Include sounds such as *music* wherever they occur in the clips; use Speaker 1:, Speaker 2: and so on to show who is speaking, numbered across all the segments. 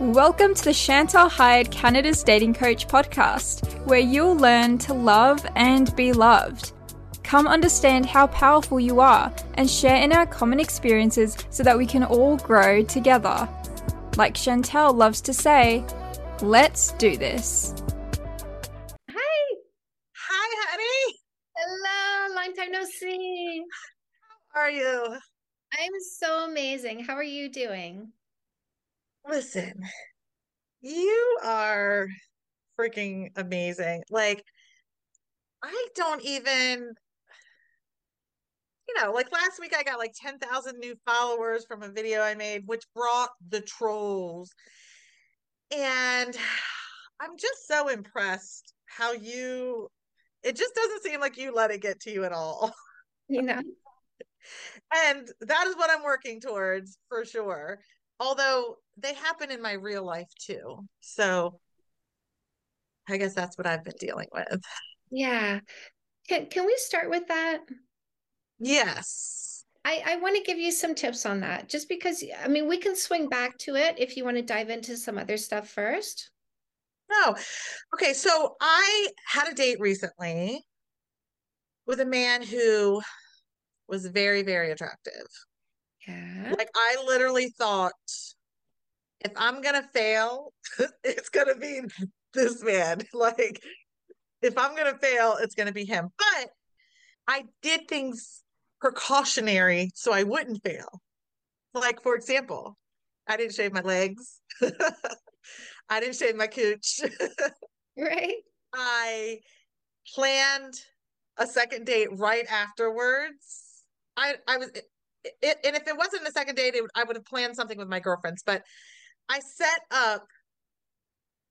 Speaker 1: Welcome to the Chantal Heide Canada's Dating Coach podcast, where you'll learn to love and be loved. Come understand how powerful you are and share in our common experiences so that we can all grow together. Like Chantal loves to say, let's do this.
Speaker 2: Hi.
Speaker 3: Hi, honey.
Speaker 2: Hello. Long time no see.
Speaker 3: How are you?
Speaker 2: I'm so amazing. How are you doing?
Speaker 3: Listen, you are freaking amazing. Like, I don't even, you know, like last week I got like 10,000 new followers from a video I made, which brought the trolls. And I'm just so impressed how you, it just doesn't seem like you let it get to you at all. *laughs*
Speaker 2: You know,
Speaker 3: and that is what I'm working towards for sure. Although they happen in my real life too. So I guess that's what I've been dealing with.
Speaker 2: yeah. Can, can we start with that?
Speaker 3: Yes.
Speaker 2: I, I want to give you some tips on that just because, I mean, we can swing back to it if you want to dive into some other stuff first.
Speaker 3: No. Okay. So I had a date recently with a man who was very, very attractive.
Speaker 2: Yeah.
Speaker 3: Like I literally thought if I'm gonna fail, *laughs* it's gonna be this man. *laughs* Like if I'm gonna fail, it's gonna be him. But I did things precautionary so I wouldn't fail. Like for example, I didn't shave my legs. *laughs* I didn't shave my cooch.
Speaker 2: Right.
Speaker 3: I planned a second date right afterwards. I I was it, and if it wasn't a second date, it, I would have planned something with my girlfriends. But I set up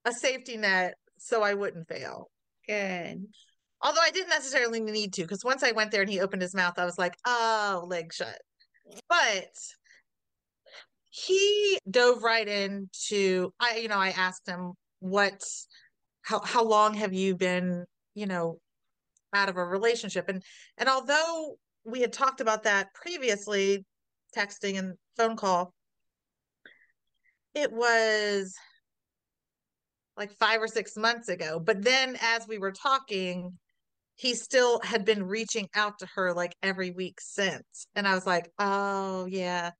Speaker 3: a safety net so I wouldn't fail.
Speaker 2: Good.
Speaker 3: Although I didn't necessarily need to, because once I went there and he opened his mouth, I was like, oh, leg shut. But he dove right into I, you know, I asked him what how how long have you been, you know, out of a relationship? And and although we had talked about that previously, texting and phone call, it was like five or six months ago. But then as we were talking, he still had been reaching out to her like every week since. And I was like, oh, yeah.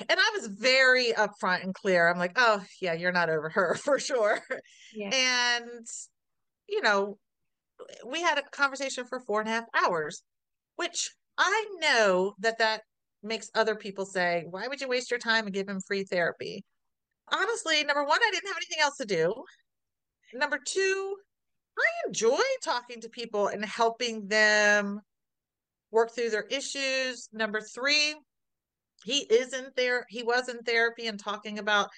Speaker 3: And I was very upfront and clear. I'm like, oh, yeah, you're not over her *laughs* for sure.
Speaker 2: Yeah.
Speaker 3: And, you know, we had a conversation for four and a half hours, which I know that that makes other people say, why would you waste your time and give him free therapy? Honestly, number one, I didn't have anything else to do. Number two, I enjoy talking to people and helping them work through their issues. Number three, he is in there. He was in therapy and talking about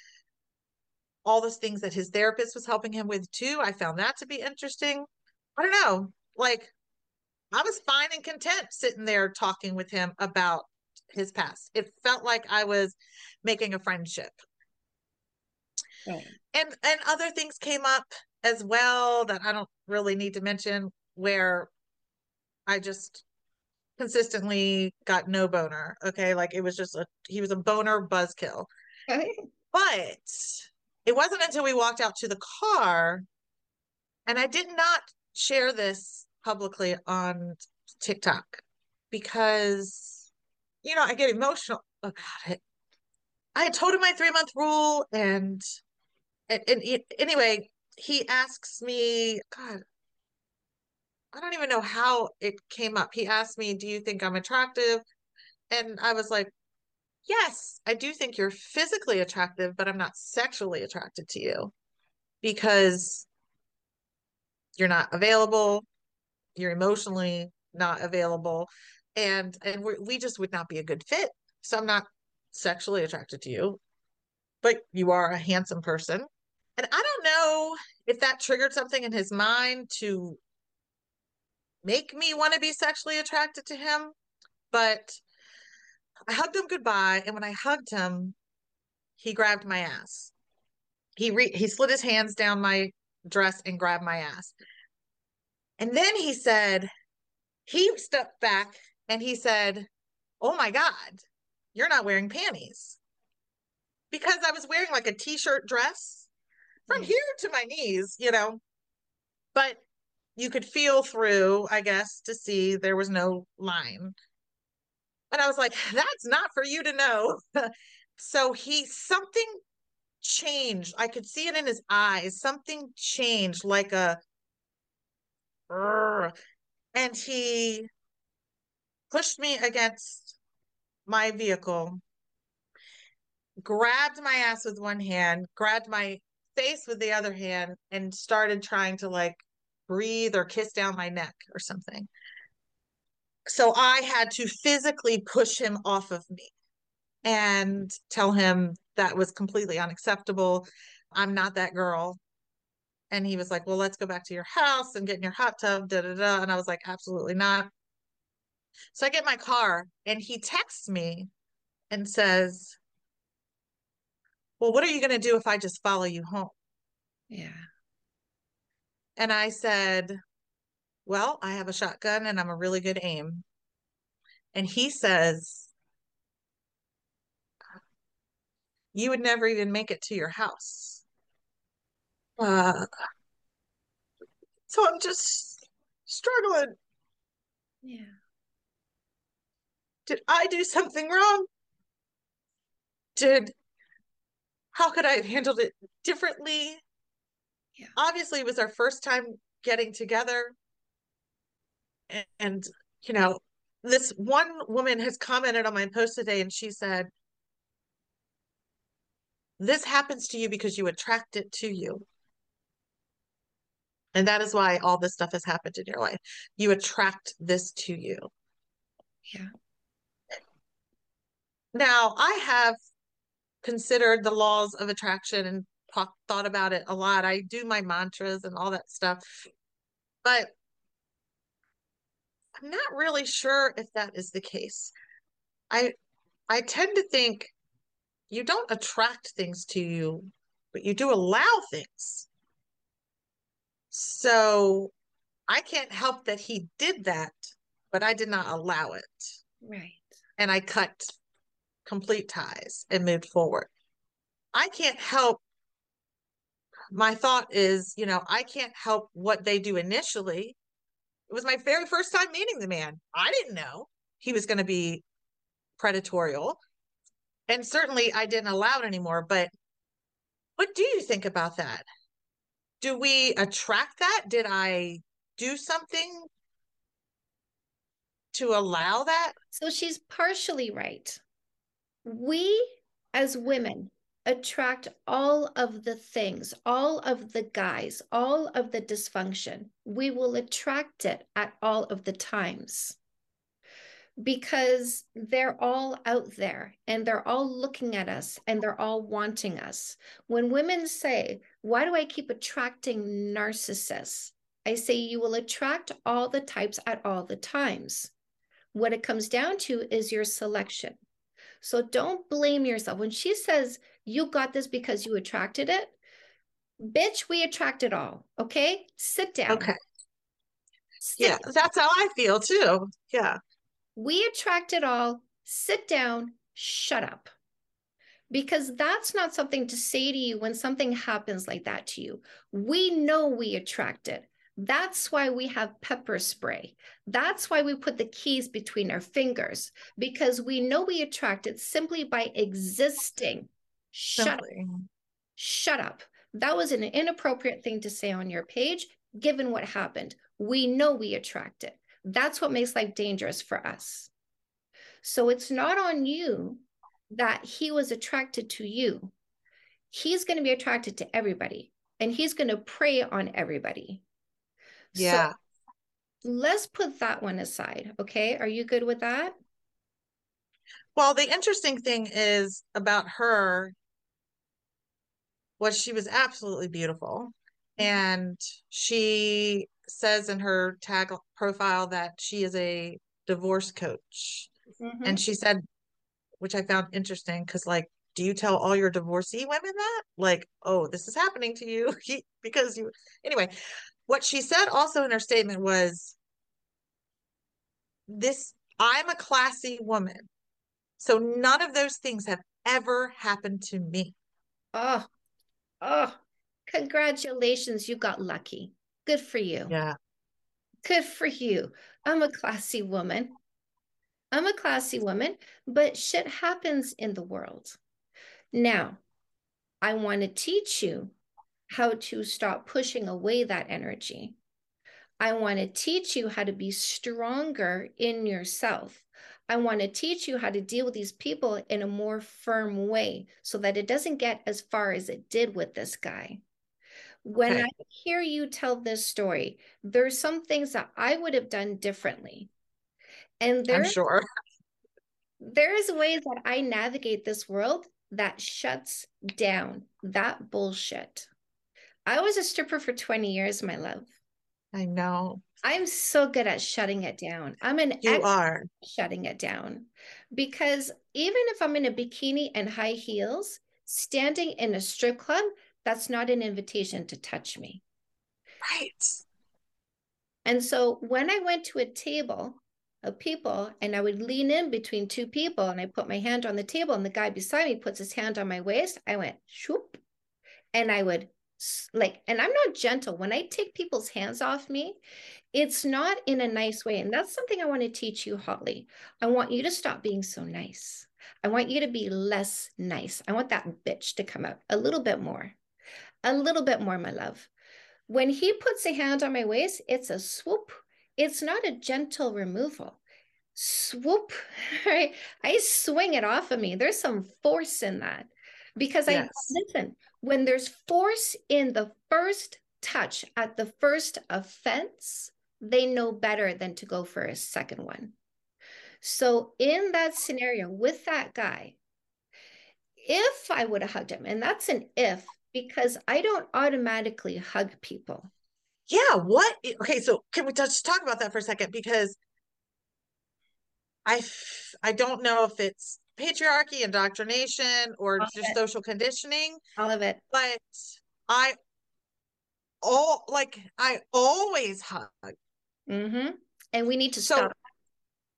Speaker 3: all those things that his therapist was helping him with too. I found that to be interesting. I don't know. Like, I was fine and content sitting there talking with him about his past. It felt like I was making a friendship. And and other things came up as well that I don't really need to mention where I just consistently got no boner. Okay. Like it was just a he was a boner buzzkill.
Speaker 2: Okay.
Speaker 3: But it wasn't until we walked out to the car and I did not share this publicly on TikTok because you know I get emotional about it. I had told him my three month rule and and, and it, anyway, he asks me, God, I don't even know how it came up. He asked me, Do you think I'm attractive? And I was like, Yes, I do think you're physically attractive, but I'm not sexually attracted to you because you're not available, you're emotionally not available, and and we we just would not be a good fit. So I'm not sexually attracted to you, but you are a handsome person. And I don't know if that triggered something in his mind to make me want to be sexually attracted to him, but I hugged him goodbye, and when I hugged him, he grabbed my ass. He re- he slid his hands down my dress and grabbed my ass. And then he said, he stepped back and he said, "Oh my god, you're not wearing panties." because I was wearing like a t-shirt dress from here to my knees, you know. But you could feel through, I guess, to see there was no line. And I was like, *sighs* that's not for you to know. *laughs* so he something changed. I could see it in his eyes. Something changed like a and he pushed me against my vehicle, grabbed my ass with one hand, grabbed my face with the other hand, and started trying to like breathe or kiss down my neck or something. So I had to physically push him off of me and tell him that was completely unacceptable. I'm not that girl. And he was like, Well, let's go back to your house and get in your hot tub. Da, da, da. And I was like, Absolutely not. So I get my car and he texts me and says, Well, what are you going to do if I just follow you home?
Speaker 2: Yeah.
Speaker 3: And I said, Well, I have a shotgun and I'm a really good aim. And he says, You would never even make it to your house. Uh, so I'm just struggling.
Speaker 2: Yeah.
Speaker 3: Did I do something wrong? Did how could I have handled it differently?
Speaker 2: Yeah.
Speaker 3: Obviously, it was our first time getting together. And, and, you know, this one woman has commented on my post today and she said, This happens to you because you attract it to you. And that is why all this stuff has happened in your life. You attract this to you.
Speaker 2: Yeah.
Speaker 3: Now, I have considered the laws of attraction and talk, thought about it a lot. I do my mantras and all that stuff. But I'm not really sure if that is the case. I I tend to think you don't attract things to you, but you do allow things. So I can't help that he did that, but I did not allow it.
Speaker 2: Right.
Speaker 3: And I cut complete ties and moved forward. I can't help. My thought is, you know, I can't help what they do initially. It was my very first time meeting the man. I didn't know he was going to be predatorial. And certainly I didn't allow it anymore. But what do you think about that? Do we attract that? Did I do something to allow that?
Speaker 2: So she's partially right. We as women attract all of the things, all of the guys, all of the dysfunction. We will attract it at all of the times because they're all out there and they're all looking at us and they're all wanting us. When women say, Why do I keep attracting narcissists? I say, You will attract all the types at all the times. What it comes down to is your selection. So don't blame yourself. When she says you got this because you attracted it, bitch, we attract it all. Okay. Sit down.
Speaker 3: Okay. Sit yeah, that's how I feel too. Yeah.
Speaker 2: We attract it all. Sit down. Shut up. Because that's not something to say to you when something happens like that to you. We know we attract it. That's why we have pepper spray. That's why we put the keys between our fingers because we know we attract it simply by existing. Shut simply. up. Shut up. That was an inappropriate thing to say on your page, given what happened. We know we attract it. That's what makes life dangerous for us. So it's not on you that he was attracted to you. He's going to be attracted to everybody and he's going to prey on everybody.
Speaker 3: Yeah.
Speaker 2: So let's put that one aside. Okay. Are you good with that?
Speaker 3: Well, the interesting thing is about her was she was absolutely beautiful. Mm-hmm. And she says in her tag profile that she is a divorce coach. Mm-hmm. And she said, which I found interesting because, like, do you tell all your divorcee women that? Like, oh, this is happening to you *laughs* because you, anyway, what she said also in her statement was this I'm a classy woman. So none of those things have ever happened to me.
Speaker 2: Oh, oh, congratulations. You got lucky. Good for you.
Speaker 3: Yeah.
Speaker 2: Good for you. I'm a classy woman. I'm a classy woman, but shit happens in the world. Now, I want to teach you how to stop pushing away that energy. I want to teach you how to be stronger in yourself. I want to teach you how to deal with these people in a more firm way so that it doesn't get as far as it did with this guy. When okay. I hear you tell this story, there's some things that I would have done differently. And there's
Speaker 3: I'm sure
Speaker 2: there's ways that I navigate this world that shuts down that bullshit. I was a stripper for 20 years, my love.
Speaker 3: I know.
Speaker 2: I'm so good at shutting it down. I'm an
Speaker 3: you are
Speaker 2: shutting it down because even if I'm in a bikini and high heels, standing in a strip club, that's not an invitation to touch me.
Speaker 3: Right.
Speaker 2: And so when I went to a table of people and I would lean in between two people and I put my hand on the table and the guy beside me puts his hand on my waist, I went shoop and I would like and I'm not gentle when I take people's hands off me it's not in a nice way and that's something I want to teach you Holly I want you to stop being so nice I want you to be less nice I want that bitch to come out a little bit more a little bit more my love when he puts a hand on my waist it's a swoop it's not a gentle removal. Swoop, *laughs* right? I swing it off of me. There's some force in that because yes. I listen, when there's force in the first touch at the first offense, they know better than to go for a second one. So, in that scenario with that guy, if I would have hugged him, and that's an if because I don't automatically hug people
Speaker 3: yeah what okay so can we just talk about that for a second because i i don't know if it's patriarchy indoctrination or all just social conditioning.
Speaker 2: All of it.
Speaker 3: But i all like i always hug.
Speaker 2: Mm-hmm. and we need to so stop.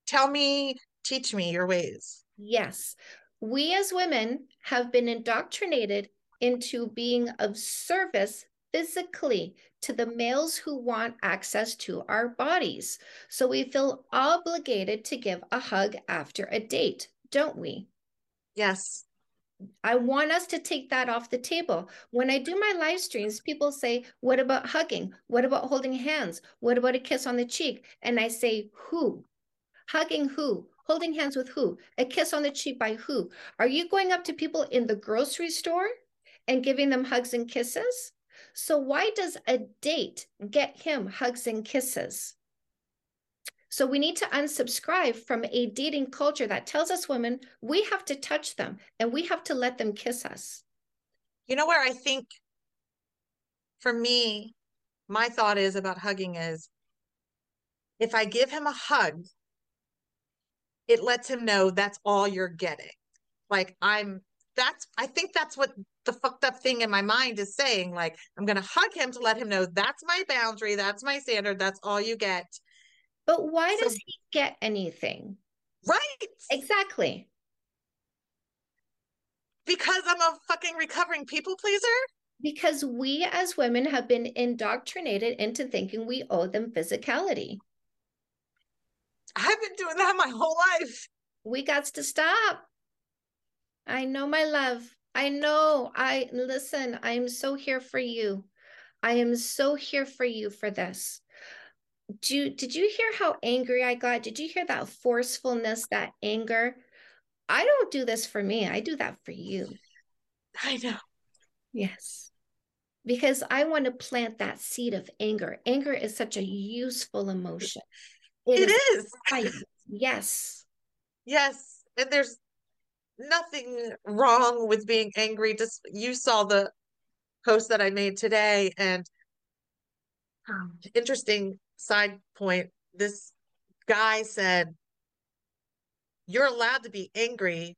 Speaker 3: tell me teach me your ways.
Speaker 2: Yes. We as women have been indoctrinated into being of service physically to the males who want access to our bodies. So we feel obligated to give a hug after a date, don't we?
Speaker 3: Yes.
Speaker 2: I want us to take that off the table. When I do my live streams, people say, What about hugging? What about holding hands? What about a kiss on the cheek? And I say, Who? Hugging who? Holding hands with who? A kiss on the cheek by who? Are you going up to people in the grocery store and giving them hugs and kisses? So, why does a date get him hugs and kisses? So, we need to unsubscribe from a dating culture that tells us women we have to touch them and we have to let them kiss us.
Speaker 3: You know, where I think for me, my thought is about hugging is if I give him a hug, it lets him know that's all you're getting. Like I'm that's I think that's what the fucked up thing in my mind is saying. Like, I'm gonna hug him to let him know that's my boundary, that's my standard, that's all you get.
Speaker 2: But why so, does he get anything?
Speaker 3: Right.
Speaker 2: Exactly.
Speaker 3: Because I'm a fucking recovering people pleaser?
Speaker 2: Because we as women have been indoctrinated into thinking we owe them physicality.
Speaker 3: I've been doing that my whole life.
Speaker 2: We got to stop. I know, my love. I know. I listen, I am so here for you. I am so here for you for this. Do you, did you hear how angry I got? Did you hear that forcefulness, that anger? I don't do this for me. I do that for you.
Speaker 3: I know.
Speaker 2: Yes. Because I want to plant that seed of anger. Anger is such a useful emotion.
Speaker 3: it, it is.
Speaker 2: is. Yes.
Speaker 3: Yes. And there's nothing wrong with being angry. Just you saw the post that I made today, and um, interesting side point. This guy said, "You're allowed to be angry,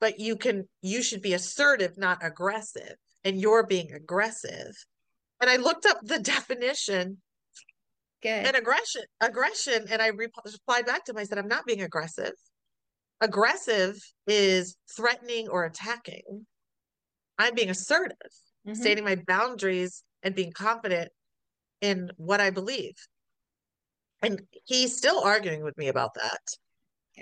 Speaker 3: but you can you should be assertive, not aggressive." And you're being aggressive. And I looked up the *laughs* definition.
Speaker 2: Good.
Speaker 3: And aggression, aggression, and I replied back to him. I said, "I'm not being aggressive." aggressive is threatening or attacking. I'm being assertive, mm-hmm. stating my boundaries and being confident in what I believe. And he's still arguing with me about that.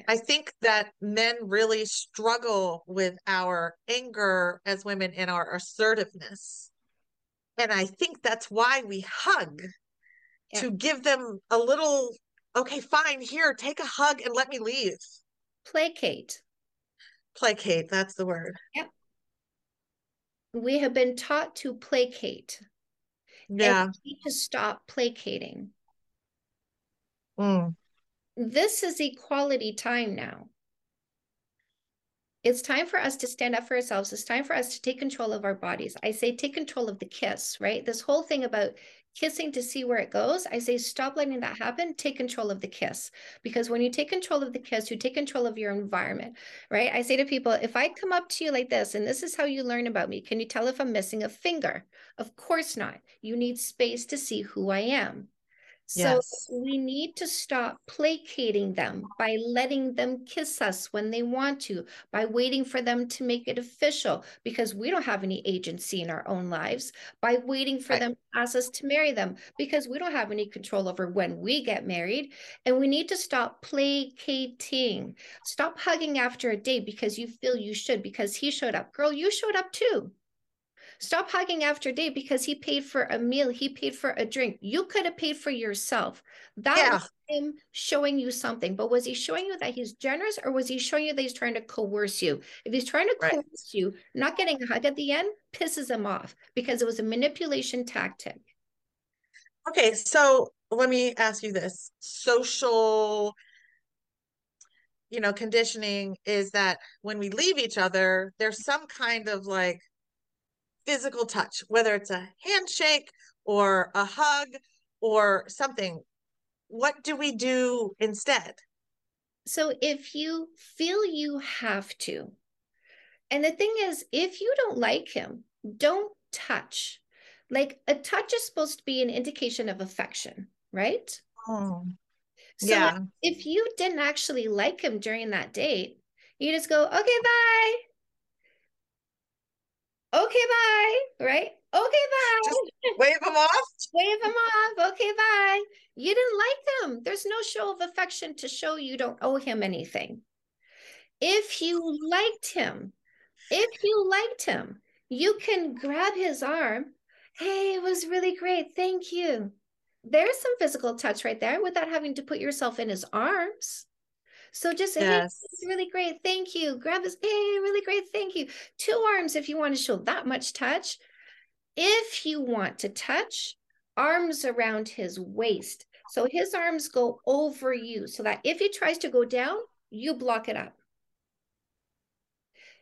Speaker 3: I think that men really struggle with our anger as women and our assertiveness. And I think that's why we hug yeah. to give them a little, okay, fine, here, take a hug and let me leave.
Speaker 2: Placate.
Speaker 3: Placate, that's the word.
Speaker 2: Yep. We have been taught to placate.
Speaker 3: Yeah.
Speaker 2: And we need to stop placating.
Speaker 3: Mm.
Speaker 2: This is equality time now. It's time for us to stand up for ourselves. It's time for us to take control of our bodies. I say take control of the kiss, right? This whole thing about kissing to see where it goes, I say stop letting that happen. Take control of the kiss. Because when you take control of the kiss, you take control of your environment, right? I say to people, if I come up to you like this, and this is how you learn about me, can you tell if I'm missing a finger? Of course not. You need space to see who I am. So yes. we need to stop placating them by letting them kiss us when they want to, by waiting for them to make it official because we don't have any agency in our own lives, by waiting for right. them to ask us to marry them because we don't have any control over when we get married. And we need to stop placating. Stop hugging after a date because you feel you should because he showed up. Girl, you showed up too. Stop hugging after date because he paid for a meal, he paid for a drink. You could have paid for yourself. That yeah. was him showing you something. But was he showing you that he's generous or was he showing you that he's trying to coerce you? If he's trying to right. coerce you, not getting a hug at the end pisses him off because it was a manipulation tactic.
Speaker 3: Okay, so let me ask you this social you know conditioning is that when we leave each other there's some kind of like physical touch, whether it's a handshake or a hug or something. What do we do instead?
Speaker 2: So if you feel you have to, and the thing is, if you don't like him, don't touch. Like a touch is supposed to be an indication of affection, right?
Speaker 3: Oh,
Speaker 2: so yeah. If you didn't actually like him during that date, you just go, okay, bye okay, bye, right? Okay, bye. Just
Speaker 3: wave them off.
Speaker 2: wave them off. Okay, bye. You didn't like him. There's no show of affection to show you don't owe him anything. If you liked him, if you liked him, you can grab his arm. Hey, it was really great. Thank you. There's some physical touch right there without having to put yourself in his arms. So just yes. hey, really great. Thank you. Grab this. Hey, really great. Thank you. Two arms if you want to show that much touch. If you want to touch, arms around his waist. So his arms go over you so that if he tries to go down, you block it up.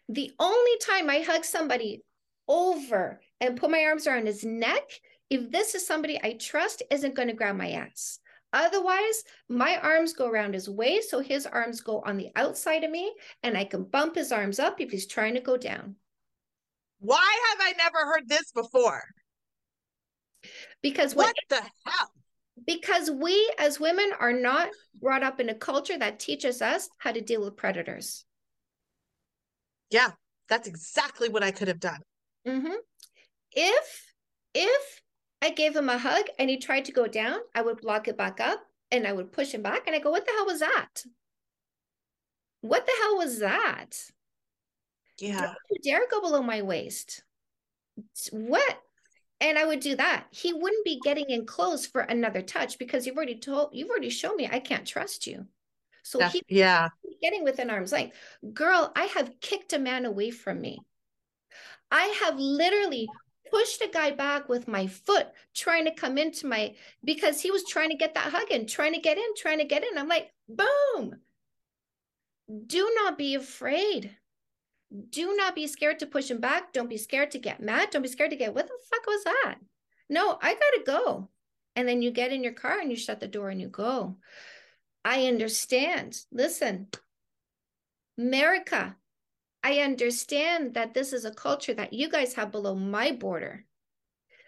Speaker 2: The only time I hug somebody over and put my arms around his neck, if this is somebody I trust, isn't going to grab my ass. Otherwise, my arms go around his waist, so his arms go on the outside of me, and I can bump his arms up if he's trying to go down.
Speaker 3: Why have I never heard this before?
Speaker 2: Because
Speaker 3: what, what the hell?
Speaker 2: Because we as women are not brought up in a culture that teaches us how to deal with predators.
Speaker 3: Yeah, that's exactly what I could have done.
Speaker 2: Mm-hmm. If if I gave him a hug and he tried to go down. I would block it back up and I would push him back and I go, What the hell was that? What the hell was that?
Speaker 3: Yeah. Don't
Speaker 2: you dare go below my waist. What? And I would do that. He wouldn't be getting in close for another touch because you've already told, you've already shown me I can't trust you. So
Speaker 3: he yeah
Speaker 2: getting within arm's length. Girl, I have kicked a man away from me. I have literally pushed a guy back with my foot trying to come into my because he was trying to get that hug in trying to get in trying to get in. I'm like boom. Do not be afraid. Do not be scared to push him back. Don't be scared to get mad. Don't be scared to get what the fuck was that? No i gotta go. And then you get in your car and you shut the door and you go. I understand. Listen america I understand that this is a culture that you guys have below my border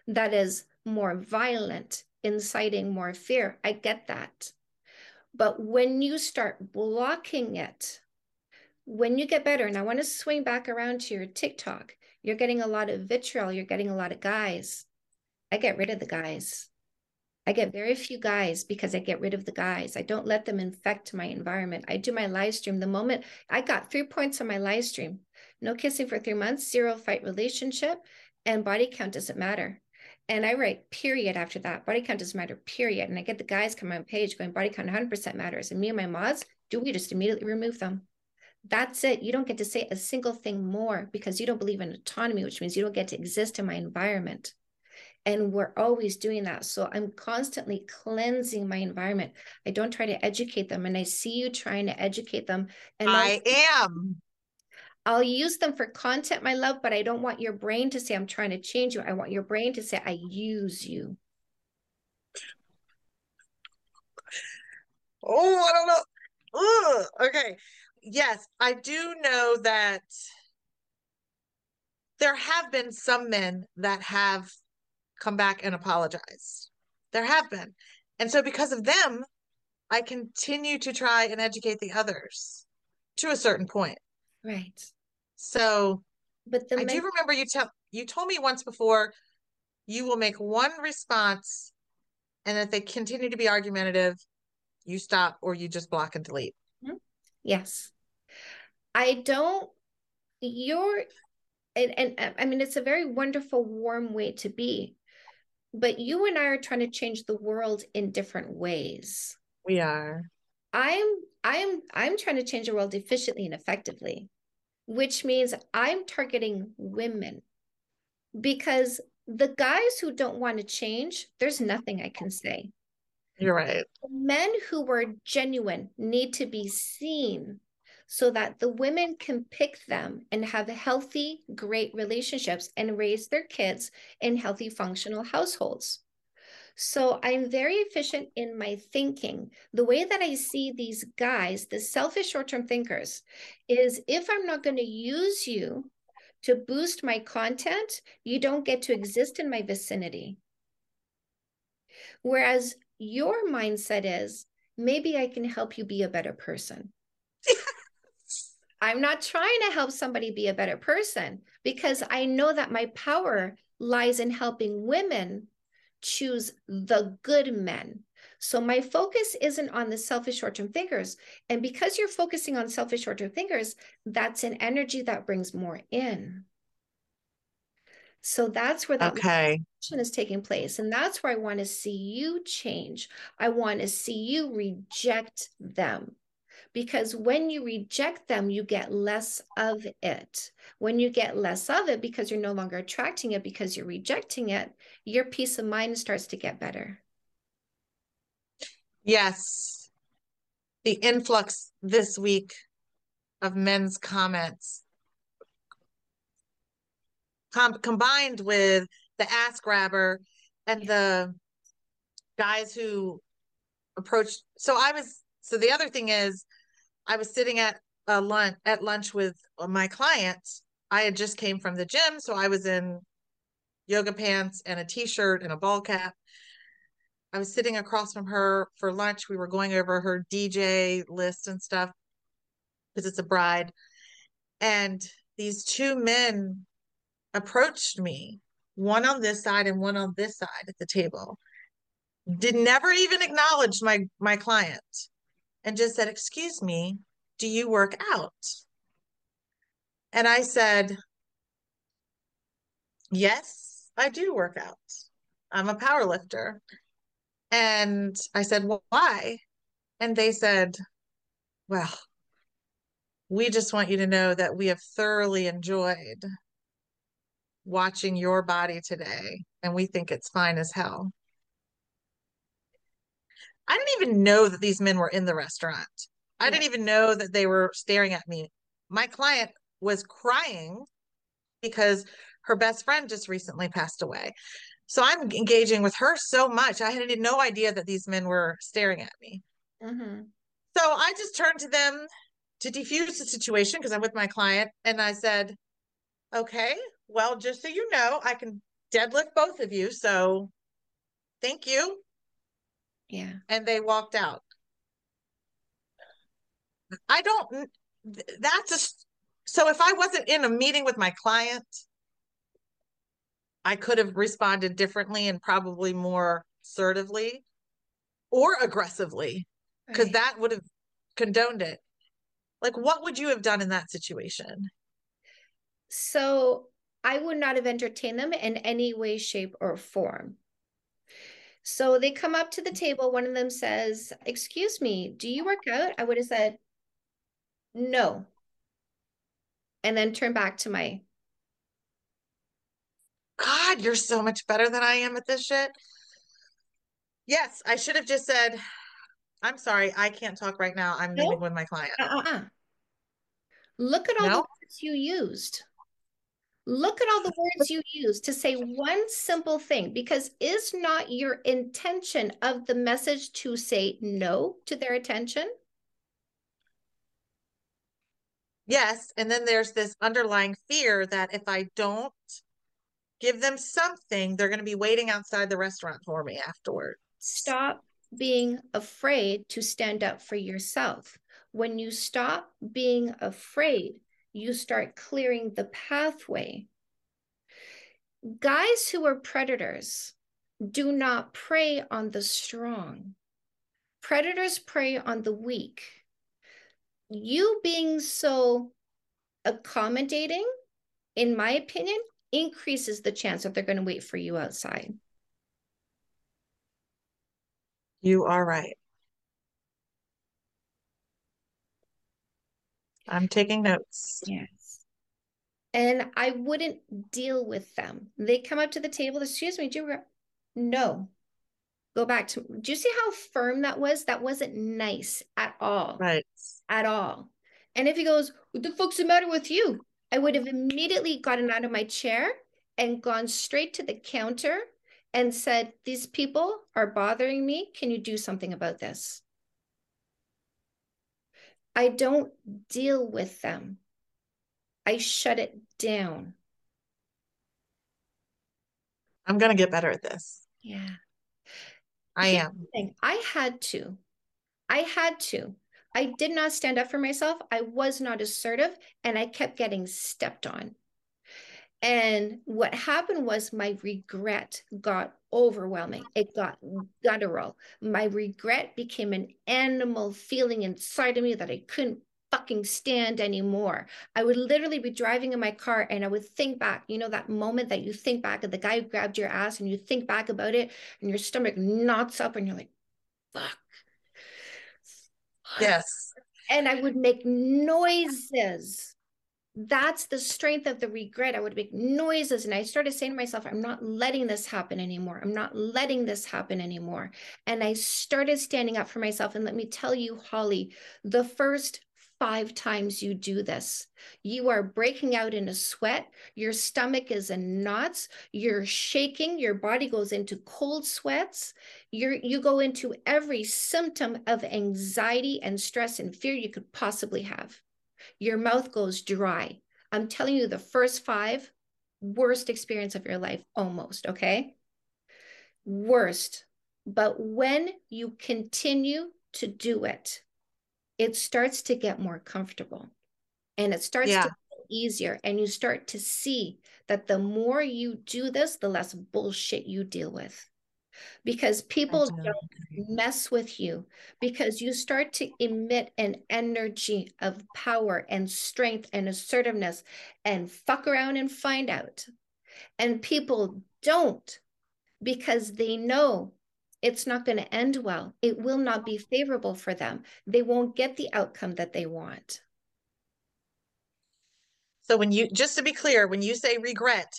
Speaker 2: that is more violent, inciting more fear. I get that. But when you start blocking it, when you get better, and I want to swing back around to your TikTok, you're getting a lot of vitriol, you're getting a lot of guys. I get rid of the guys. I get very few guys because I get rid of the guys. I don't let them infect my environment. I do my live stream. The moment I got three points on my live stream no kissing for three months, zero fight relationship, and body count doesn't matter. And I write period after that. Body count doesn't matter, period. And I get the guys come on page going, body count 100% matters. And me and my mods, do we just immediately remove them? That's it. You don't get to say a single thing more because you don't believe in autonomy, which means you don't get to exist in my environment. And we're always doing that. So I'm constantly cleansing my environment. I don't try to educate them. And I see you trying to educate them. And
Speaker 3: I am.
Speaker 2: I'll use them for content, my love, but I don't want your brain to say, I'm trying to change you. I want your brain to say, I use you.
Speaker 3: Oh, I don't know. Ugh. Okay. Yes, I do know that there have been some men that have come back and apologize. There have been. And so because of them, I continue to try and educate the others to a certain point.
Speaker 2: Right.
Speaker 3: So
Speaker 2: but the
Speaker 3: I do remember you tell you told me once before you will make one response and if they continue to be argumentative, you stop or you just block and delete.
Speaker 2: Mm-hmm. Yes. I don't you're and, and I mean it's a very wonderful warm way to be but you and I are trying to change the world in different ways.
Speaker 3: We are.
Speaker 2: I'm I'm I'm trying to change the world efficiently and effectively, which means I'm targeting women because the guys who don't want to change, there's nothing I can say.
Speaker 3: You're right.
Speaker 2: Men who are genuine need to be seen so that the women can pick them and have healthy, great relationships and raise their kids in healthy, functional households. So I'm very efficient in my thinking. The way that I see these guys, the selfish short term thinkers, is if I'm not going to use you to boost my content, you don't get to exist in my vicinity. Whereas your mindset is maybe I can help you be a better person. *laughs* I'm not trying to help somebody be a better person because I know that my power lies in helping women choose the good men. So my focus isn't on the selfish short-term thinkers. And because you're focusing on selfish short-term thinkers, that's an energy that brings more in. So that's where that
Speaker 3: okay.
Speaker 2: is taking place. And that's where I want to see you change. I want to see you reject them because when you reject them, you get less of it. When you get less of it because you're no longer attracting it because you're rejecting it, your peace of mind starts to get better.
Speaker 3: Yes. The influx this week of men's comments com- combined with the ass grabber and the guys who approached. So I was, so the other thing is, I was sitting at a lunch at lunch with my client. I had just came from the gym, so I was in yoga pants and a t-shirt and a ball cap. I was sitting across from her for lunch. We were going over her DJ list and stuff because it's a bride. And these two men approached me, one on this side and one on this side at the table. Did never even acknowledge my my client and just said, Excuse me, do you work out? And I said, Yes, I do work out. I'm a power lifter. And I said, Well, why? And they said, Well, we just want you to know that we have thoroughly enjoyed watching your body today, and we think it's fine as hell. I didn't even know that these men were in the restaurant. I yeah. didn't even know that they were staring at me. My client was crying because her best friend just recently passed away. So I'm engaging with her so much. I had no idea that these men were staring at me. Mm-hmm. So I just turned to them to defuse the situation because I'm with my client. And I said, okay, well, just so you know, I can deadlift both of you. So thank you.
Speaker 2: Yeah.
Speaker 3: And they walked out. I don't that's a, so if I wasn't in a meeting with my client, I could have responded differently and probably more assertively or aggressively because
Speaker 2: Right.
Speaker 3: that would have condoned it. Like, what would you have done in that situation?
Speaker 2: So I would not have entertained them in any way, shape, or form. So they come up to the table. One of them says, Excuse me, do you work out? I would have said, No. And then turn back to my,
Speaker 3: God, you're so much better than I am at this shit. Yes, I should have just said, I'm sorry, I can't talk right now. I'm
Speaker 2: No.
Speaker 3: meeting with my client.
Speaker 2: uh-uh. Look at all the words you used. Look at all the *laughs* words you use to say one simple thing because is not your intention of the message to say no to their attention?
Speaker 3: Yes, and then there's this underlying fear that if I don't give them something, they're going to be waiting outside the restaurant for me afterward.
Speaker 2: Stop being afraid to stand up for yourself. When you stop being afraid, you start clearing the pathway. Guys who are predators do not prey on the strong. Predators prey on the weak. You being so accommodating, in my opinion, increases the chance that they're going to wait for you outside.
Speaker 3: You are right. I'm taking notes.
Speaker 2: Yes. And I wouldn't deal with them. They come up to the table, excuse me, do you, re-" no. Go back to, do you see how firm that was? That wasn't nice at all.
Speaker 3: Right.
Speaker 2: at all. And if he goes, What the fuck's the matter with you? I would have immediately gotten out of my chair and gone straight to the counter and said, These people are bothering me. Can you do something about this? I don't deal with them, I shut it down.
Speaker 3: I'm going to get better at this.
Speaker 2: Yeah.
Speaker 3: I am.
Speaker 2: I had to. I had to. I did not stand up for myself. I was not assertive and I kept getting stepped on. And what happened was my regret got overwhelming. It got guttural. My regret became an animal feeling inside of me that I couldn't fucking stand anymore. I would literally be driving in my car and I would think back, you know, that moment that you think back of the guy who grabbed your ass and you think back about it and your stomach knots up and you're like, fuck.
Speaker 3: Yes.
Speaker 2: And I would make noises. That's the strength of the regret. I would make noises. And I started saying to myself, I'm not letting this happen anymore. I'm not letting this happen anymore. And I started standing up for myself. And let me tell you, Holly, the first five times you do this, you are breaking out in a sweat. Your stomach is in knots. You're shaking. Your body goes into cold sweats. You're, you go into every symptom of anxiety and stress and fear you could possibly have. Your mouth goes dry. I'm telling you, the first five, worst experience of your life, almost, okay? Worst. But when you continue to do it, it starts to get more comfortable and it starts
Speaker 3: Yeah.
Speaker 2: to get easier. And you start to see that the more you do this, the less bullshit you deal with. Because people
Speaker 3: do.
Speaker 2: don't mess with you because you start to emit an energy of power and strength and assertiveness and fuck around and find out. And people don't because they know it's not going to end well. It will not be favorable for them. They won't get the outcome that they want.
Speaker 3: So when you just to be clear, when you say regret,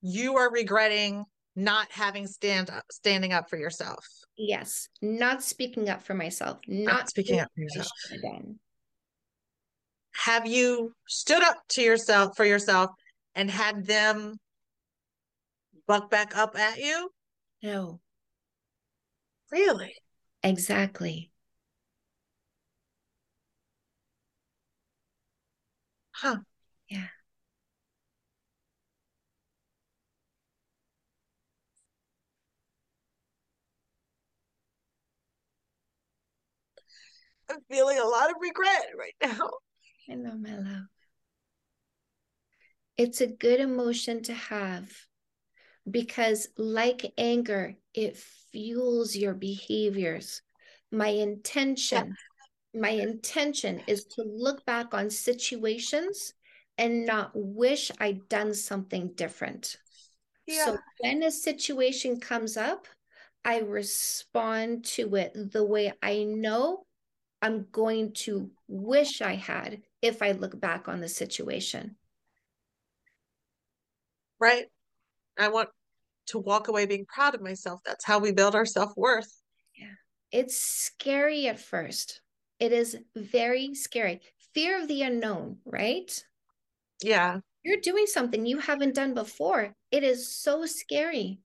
Speaker 3: you are regretting not having stand up standing up for yourself.
Speaker 2: Yes, not speaking up for myself,
Speaker 3: Not
Speaker 2: not
Speaker 3: speaking up for yourself.
Speaker 2: have.
Speaker 3: Have you stood up to yourself for yourself and had them buck back up at you?
Speaker 2: No,
Speaker 3: Really?
Speaker 2: exactly.
Speaker 3: Huh. I'm *laughs* feeling a lot of regret right now.
Speaker 2: I know, my love. It's a good emotion to have because, like anger, it fuels your behaviors. My intention, yeah. my intention is to look back on situations and not wish I'd done something different. Yeah. So when a situation comes up, I respond to it the way I know I'm going to wish I had if I look back on the situation.
Speaker 3: Right. I want to walk away being proud of myself. That's how we build our self worth.
Speaker 2: Yeah. It's scary at first. It is very scary. Fear of the unknown, right?
Speaker 3: Yeah.
Speaker 2: You're doing something you haven't done before. It is so scary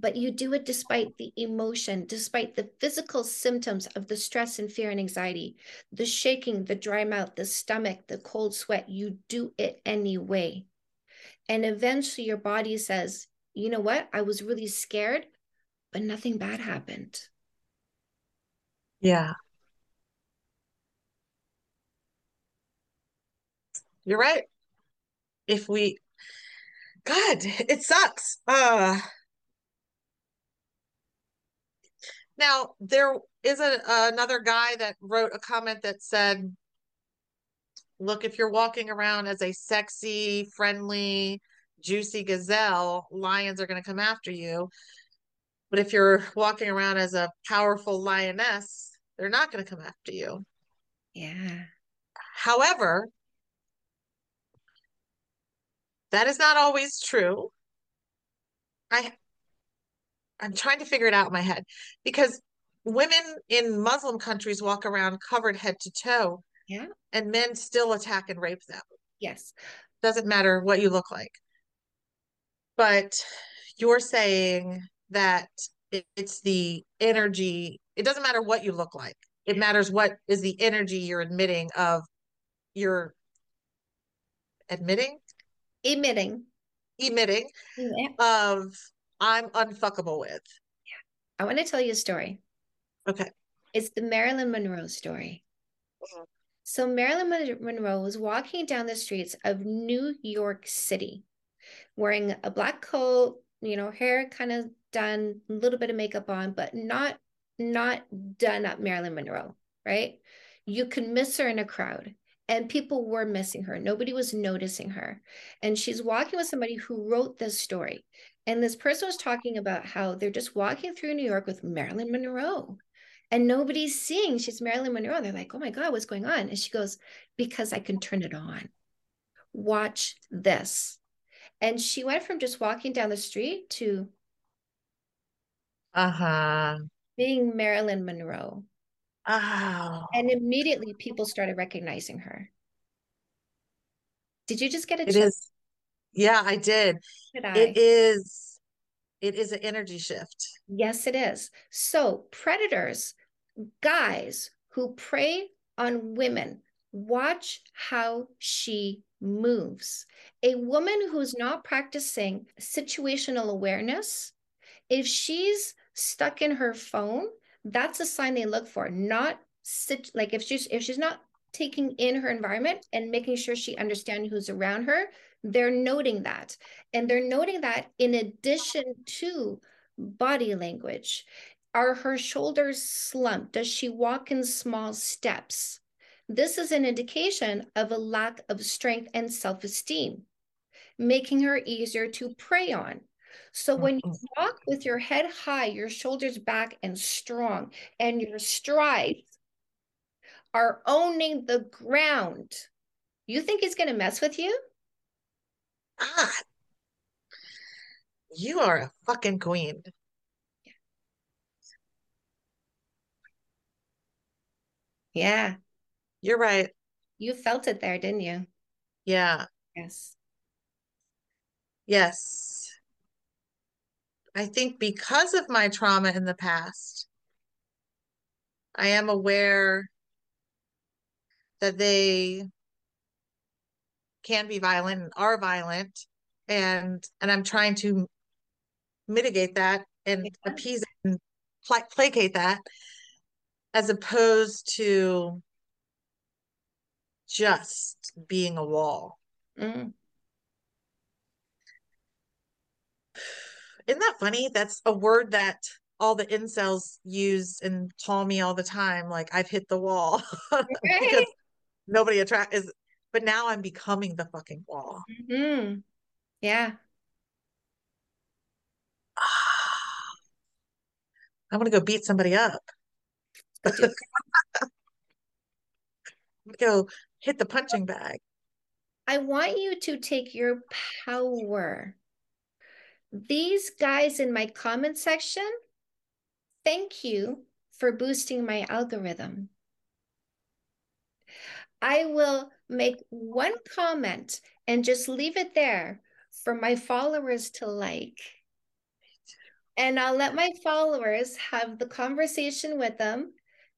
Speaker 2: but you do it despite the emotion, despite the physical symptoms of the stress and fear and anxiety, the shaking, the dry mouth, the stomach, the cold sweat. You do it anyway. And eventually your body says, you know what? I was really scared, but nothing bad happened.
Speaker 3: Yeah. You're right. If we, God, it sucks. Uh, Now, there is a, another guy that wrote a comment that said, look, if you're walking around as a sexy, friendly, juicy gazelle, lions are going to come after you. But if you're walking around as a powerful lioness, they're not going to come after you.
Speaker 2: Yeah.
Speaker 3: However, that is not always true. I I'm trying to figure it out in my head because women in Muslim countries walk around covered head to toe.
Speaker 2: Yeah.
Speaker 3: And men still attack and rape them.
Speaker 2: Yes.
Speaker 3: Doesn't matter what you look like. But you're saying that it's the energy, it doesn't matter what you look like. It matters what is the energy you're admitting of your admitting
Speaker 2: emitting
Speaker 3: emitting yeah. of I'm unfuckable with.
Speaker 2: Yeah. I want to tell you a story.
Speaker 3: Okay.
Speaker 2: It's the Marilyn Monroe story. Mm-hmm. So Marilyn Monroe was walking down the streets of New York City wearing a black coat, you know, hair kind of done, a little bit of makeup on, but not not done up Marilyn Monroe, right? You could miss her in a crowd and people were missing her. Nobody was noticing her. And she's walking with somebody who wrote this story. And this person was talking about how they're just walking through New York with Marilyn Monroe and nobody's seeing she's Marilyn Monroe. They're like, oh my God, what's going on? And she goes, because I can turn it on. Watch this. And she went from just walking down the street to
Speaker 3: uh-huh
Speaker 2: being Marilyn Monroe.
Speaker 3: Oh.
Speaker 2: And immediately people started recognizing her. Did you just get a
Speaker 3: It is yeah, I did.
Speaker 2: I?
Speaker 3: It is it is an energy shift.
Speaker 2: Yes, it is. So predators, guys who prey on women, watch how she moves. A woman who's not practicing situational awareness, if she's stuck in her phone, that's a sign they look for, not sit like if she's if she's not taking in her environment and making sure she understands who's around her, they're noting that. And they're noting that in addition to body language. Are her shoulders slumped? Does she walk in small steps? This is an indication of a lack of strength and self esteem, making her easier to prey on. So when you mm-hmm. walk with your head high, your shoulders back and strong, and your strides are owning the ground, you think he's going to mess with you?
Speaker 3: Ah, you are a fucking queen.
Speaker 2: Yeah.
Speaker 3: You're right.
Speaker 2: You felt it there, didn't you?
Speaker 3: Yeah.
Speaker 2: Yes.
Speaker 3: Yes. I think because of my trauma in the past, I am aware that they can be violent and are violent and and i'm trying to mitigate that and yeah. appease and pl- placate that as opposed to just being a wall.
Speaker 2: Mm.
Speaker 3: Isn't that funny? That's a word that all the incels use and call me all the time. Like I've hit the wall *laughs* because
Speaker 2: Right.
Speaker 3: Nobody attract is. But now I'm becoming the fucking wall.
Speaker 2: Mhm. Yeah. *sighs*
Speaker 3: I'm gonna go beat somebody up.
Speaker 2: Go do it.
Speaker 3: I'm gonna go hit the punching bag.
Speaker 2: I want you to take your power. These guys in my comment section, thank you for boosting my algorithm. I will make one comment and just leave it there for my followers to like. And I'll let my followers have the conversation with them.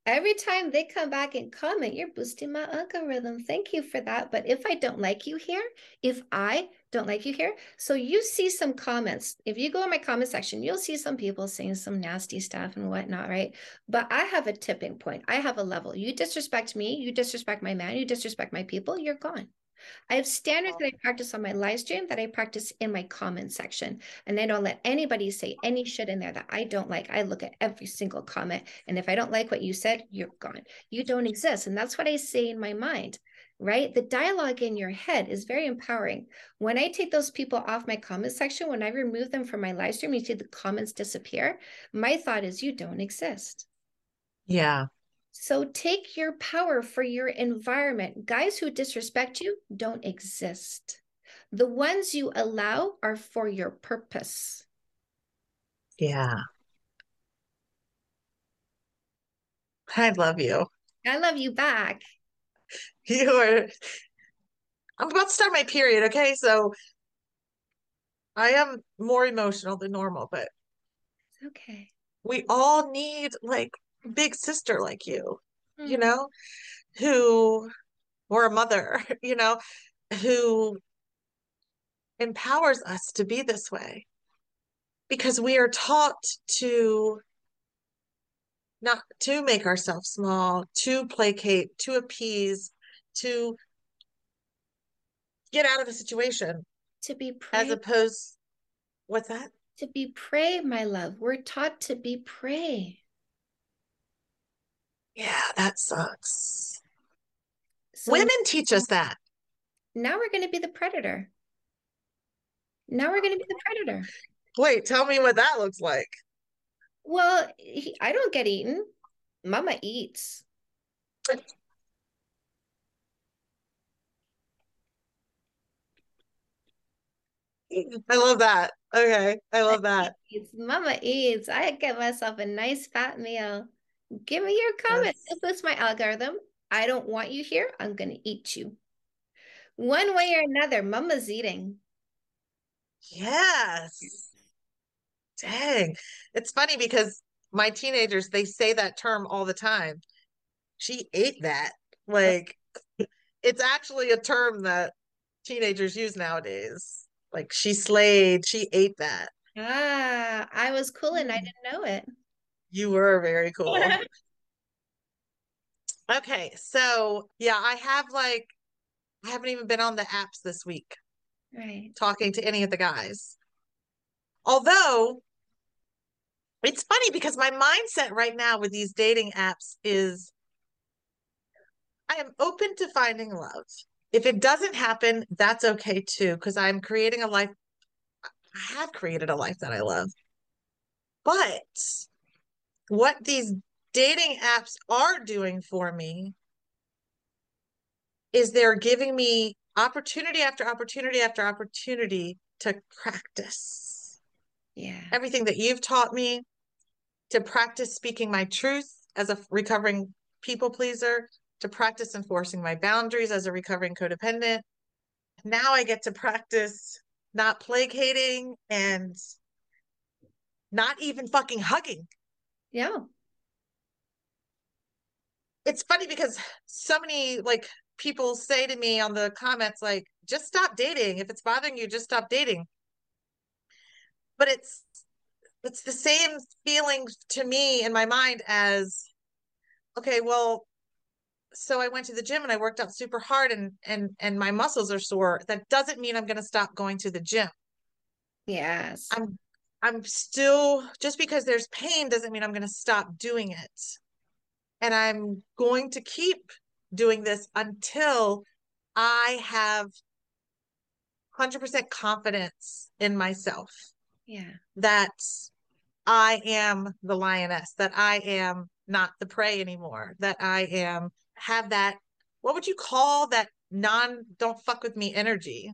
Speaker 2: Every time they come back and comment, you're boosting my algorithm. Thank you for that. But if I don't like you here, if I don't like you here, so you see some comments. If you go in my comment section, you'll see some people saying some nasty stuff and whatnot, right? But I have a tipping point. I have a level. You disrespect me, you disrespect my man, you disrespect my people, you're gone. I have standards that I practice on my live stream that I practice in my comment section. And I don't let anybody say any shit in there that I don't like. I look at every single comment. And if I don't like what you said, you're gone. You don't exist. And that's what I say in my mind, right? The dialogue in your head is very empowering. When I take those people off my comment section, when I remove them from my live stream, you see the comments disappear. My thought is, you don't exist.
Speaker 3: Yeah.
Speaker 2: So take your power for your environment. Guys who disrespect you don't exist. The ones you allow are for your purpose.
Speaker 3: Yeah. I love you.
Speaker 2: I love you back. *laughs*
Speaker 3: You are. I'm about to start my period, okay? So I am more emotional than normal, but
Speaker 2: It's okay.
Speaker 3: we all need like big sister like you, you
Speaker 2: Mm.
Speaker 3: know, who or a mother, *laughs* you know, who empowers us to be this way. Because we are taught to not to make ourselves small, to placate, to appease, to get out of a situation
Speaker 2: To be
Speaker 3: as opposed what's that?
Speaker 2: to be prey, my love. We're taught to be prey.
Speaker 3: Yeah, that sucks.
Speaker 2: So
Speaker 3: Women teach us that.
Speaker 2: now we're going to be the predator. Now we're going to be the predator.
Speaker 3: Wait, tell me what that looks like.
Speaker 2: Well, he, I don't get eaten. Mama eats.
Speaker 3: I love that. Okay, I love that.
Speaker 2: Eats. Mama eats. I get myself a nice fat meal. Give me your comments.
Speaker 3: Yes.
Speaker 2: If it's my algorithm, I don't want you here. I'm going to eat you. One way or another, mama's eating.
Speaker 3: Yes. Dang. It's funny because my teenagers, they say that term all the time. She ate that. Like, it's actually a term that teenagers use nowadays. Like, she slayed, she ate that.
Speaker 2: Ah, I was cool and I
Speaker 3: Mm.
Speaker 2: didn't know it.
Speaker 3: You were very cool. *laughs* Okay, so yeah, I have like, I haven't even been on the apps this week
Speaker 2: Right.
Speaker 3: talking to any of the guys. Although it's funny because my mindset right now with these dating apps is I am open to finding love. If it doesn't happen, that's okay too, because I'm creating a life. I have created a life that I love. But what these dating apps are doing for me is they're giving me opportunity after opportunity after opportunity to practice
Speaker 2: Yeah.
Speaker 3: everything that you've taught me, to practice speaking my truth as a recovering people pleaser, to practice enforcing my boundaries as a recovering codependent. Now I get to practice not placating and not even fucking hugging.
Speaker 2: Yeah.
Speaker 3: It's funny because so many like people say to me on the comments like just stop dating if it's bothering you just stop dating. But it's it's the same feeling to me in my mind as okay, well so I went to the gym and I worked out super hard and and and my muscles are sore. That doesn't mean I'm going to stop going to the gym.
Speaker 2: Yes.
Speaker 3: I'm I'm still just because there's pain doesn't mean I'm going to stop doing it. And I'm going to keep doing this until I have 100% confidence in myself.
Speaker 2: Yeah.
Speaker 3: That I am the lioness, that I am not the prey anymore, that I am have that what would you call that non don't fuck with me energy?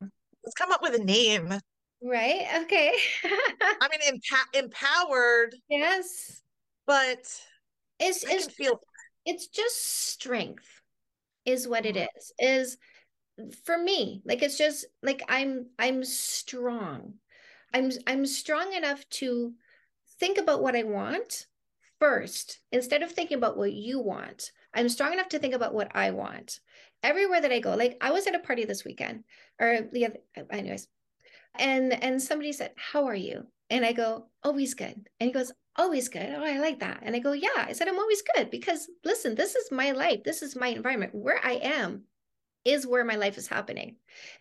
Speaker 3: Let's come up with a name.
Speaker 2: Right. Okay.
Speaker 3: I mean empa- empowered.
Speaker 2: Yes.
Speaker 3: But
Speaker 2: it's
Speaker 3: I
Speaker 2: it's
Speaker 3: feel
Speaker 2: it's just strength is what it
Speaker 3: Mhm.
Speaker 2: is. Is for me, like it's just like I'm I'm strong. I'm I'm strong enough to think about what I want first instead of thinking about what you want. I'm strong enough to think about what I want. Everywhere that I go, like I was at a party this weekend, or the other, anyways, and and somebody said, "How are you?" And I go, "Always good." And he goes, "Always good." Oh, I like that. And I go, "Yeah." I said, "I'm always good because listen, this is my life. This is my environment. Where I am is where my life is happening.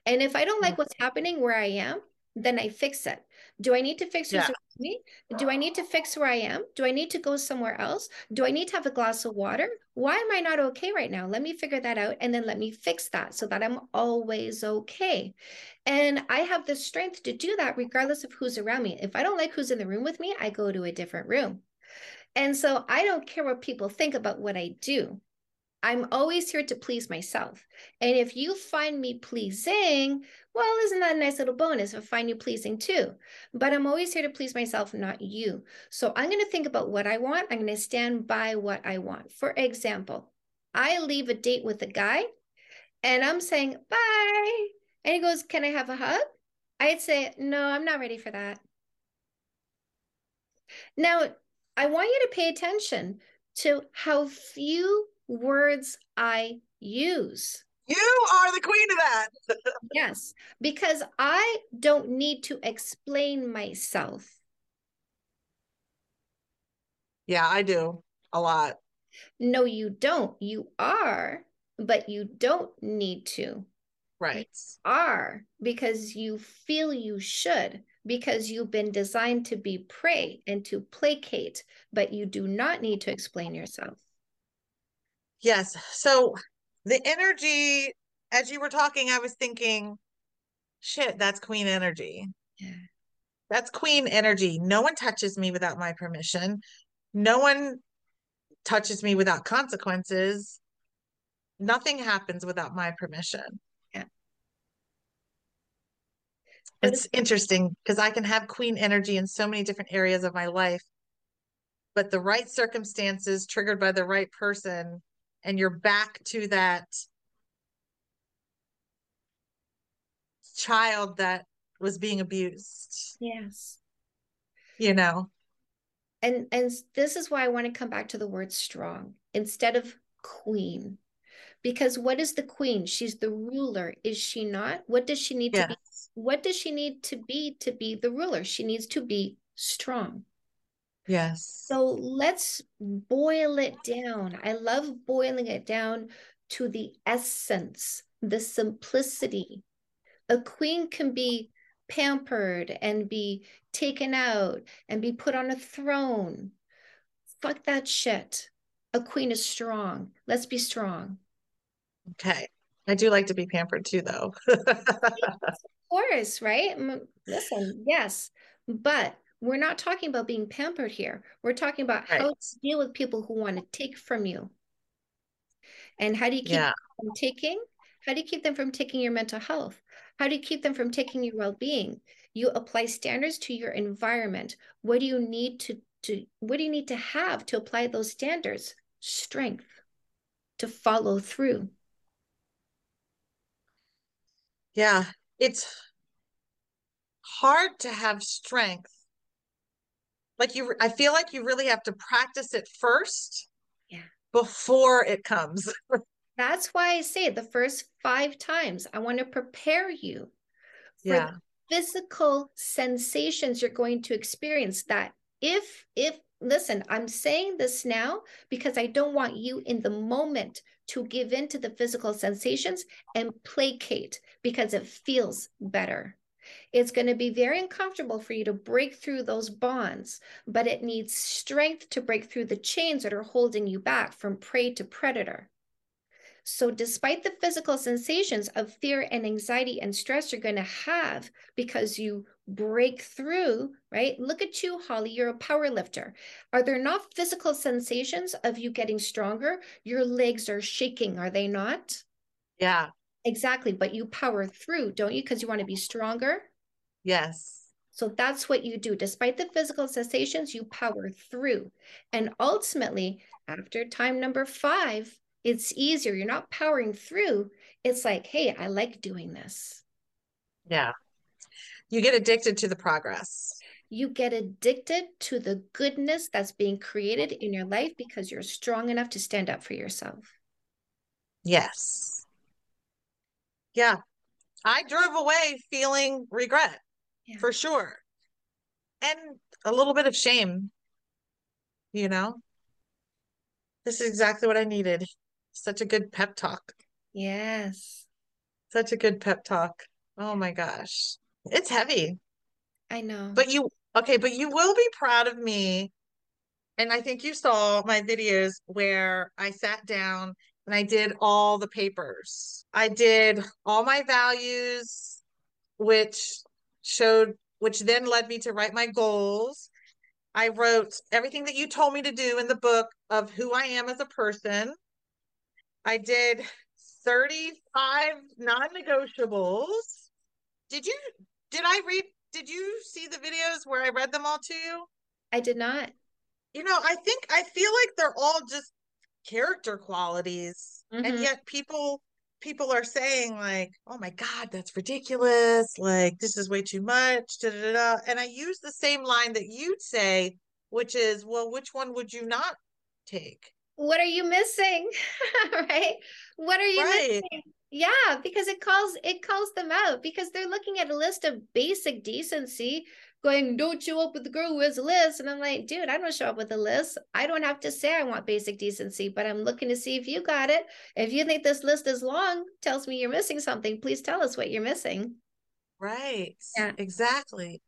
Speaker 2: And if I don't like what's mm-hmm. happening where I am, then I fix it. Do I need to fix who's
Speaker 3: Yeah.
Speaker 2: around me? Do I need to fix where I am? Do I need to go somewhere else? Do I need to have a glass of water? Why am I not okay right now? Let me figure that out and then let me fix that so that I'm always okay. And I have the strength to do that regardless of who's around me. If I don't like who's in the room with me, I go to a different room. And so I don't care what people think about what I do. I'm always here to please myself. And if you find me pleasing, well, isn't that a nice little bonus if I find you pleasing too? But I'm always here to please myself, not you. So I'm going to think about what I want. I'm going to stand by what I want. For example, I leave a date with a guy and I'm saying, bye. And he goes, Can I have a hug? I'd say, No, I'm not ready for that. Now, I want you to pay attention to how few words I use.
Speaker 3: You are the queen of that. *laughs*
Speaker 2: Yes, because I don't need to explain myself.
Speaker 3: Yeah, I do a lot.
Speaker 2: No, you don't. You are, but you don't need to.
Speaker 3: Right.
Speaker 2: Are because you feel you should, because you've been designed to be prey and to placate, but you do not need to explain yourself.
Speaker 3: Yes. So the energy, as you were talking, I was thinking, shit, that's queen energy.
Speaker 2: Yeah.
Speaker 3: That's queen energy. No one touches me without my permission. No one touches me without consequences. Nothing happens without my permission.
Speaker 2: Yeah.
Speaker 3: It's interesting because I can have queen energy in so many different areas of my life, but the right circumstances triggered by the right person, and you're back to that child that was being abused,
Speaker 2: Yes.
Speaker 3: you know?
Speaker 2: And and this is why I want to come back to the word strong instead of queen. Because what is the queen? She's the ruler, is she not? What does she need to be? What does she need to be to be the ruler? She needs to be strong.
Speaker 3: Yes.
Speaker 2: So let's boil it down. I love boiling it down to the essence, the simplicity. A queen can be pampered and be taken out and be put on a throne. Fuck that shit. A queen is strong. Let's be strong.
Speaker 3: Okay. I do like to be pampered too, though. *laughs*
Speaker 2: Of course, right? Listen, yes, but we're not talking about being pampered here. We're talking about how to deal with people who want to take from you. And how do you keep
Speaker 3: Yeah.
Speaker 2: them from taking? How do you keep them from taking your mental health? How do you keep them from taking your well-being? You apply standards to your environment. What do you need to, to what do you need to have to apply those standards? Strength to follow through.
Speaker 3: Yeah. It's hard to have strength. Like you, I feel like you really have to practice it first
Speaker 2: Yeah.
Speaker 3: before it comes. *laughs*
Speaker 2: That's why I say the first five times, I want to prepare you for
Speaker 3: Yeah.
Speaker 2: the physical sensations you're going to experience that if if listen, I'm saying this now because I don't want you in the moment to give in to the physical sensations and placate because it feels better. It's going to be very uncomfortable for you to break through those bonds, but it needs strength to break through the chains that are holding you back from prey to predator. So, despite the physical sensations of fear and anxiety and stress you're going to have because you break through, right? Look at you, Holly, you're a power lifter. Are there not physical sensations of you getting stronger? Your legs are shaking, are they not?
Speaker 3: Yeah.
Speaker 2: Exactly. But you power through, don't you? Because you want to be stronger.
Speaker 3: Yes.
Speaker 2: So that's what you do. Despite the physical sensations, you power through. And ultimately, after time number five, it's easier. You're not powering through. It's like, hey, I like doing this.
Speaker 3: Yeah. You get addicted to the progress.
Speaker 2: You get addicted to the goodness that's being created in your life because you're strong enough to stand up for yourself.
Speaker 3: Yes. Yeah. I drove away feeling regret yeah. for sure. And a little bit of shame, you know? This is exactly what I needed. Such a good pep talk.
Speaker 2: Yes.
Speaker 3: Such a good pep talk. Oh my gosh. It's heavy.
Speaker 2: I know.
Speaker 3: But you, okay, but you will be proud of me. And I think you saw my videos where I sat down and I did all the papers. I did all my values, which showed, which then led me to write my goals. I wrote everything that you told me to do in the book of who I am as a person. I did 35 non-negotiables. Did you did I read did you see the videos where I read them all to you?
Speaker 2: I did not.
Speaker 3: You know, I think I feel like they're all just character qualities. Mm-hmm. And yet people people are saying like, "Oh my god, that's ridiculous. Like this is way too much." Da, da, da. And I use the same line that you'd say, which is, "Well, which one would you not take?"
Speaker 2: what are you missing *laughs* right what are you right. missing yeah because it calls it calls them out because they're looking at a list of basic decency going don't show up with the girl who has a list and i'm like dude i don't show up with a list i don't have to say i want basic decency but i'm looking to see if you got it if you think this list is long tells me you're missing something please tell us what you're missing
Speaker 3: right yeah exactly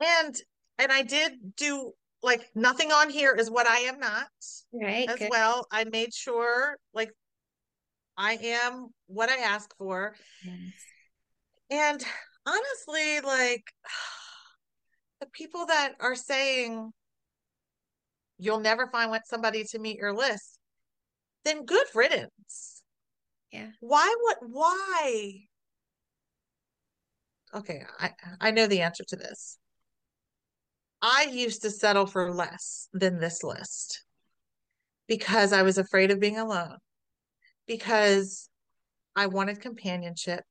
Speaker 3: and and i did do like nothing on here is what I am not.
Speaker 2: Right.
Speaker 3: As good. well. I made sure like I am what I ask for. Yes. And honestly, like the people that are saying you'll never find somebody to meet your list, then good riddance.
Speaker 2: Yeah.
Speaker 3: Why would why? Okay, I I know the answer to this. I used to settle for less than this list because I was afraid of being alone, because I wanted companionship,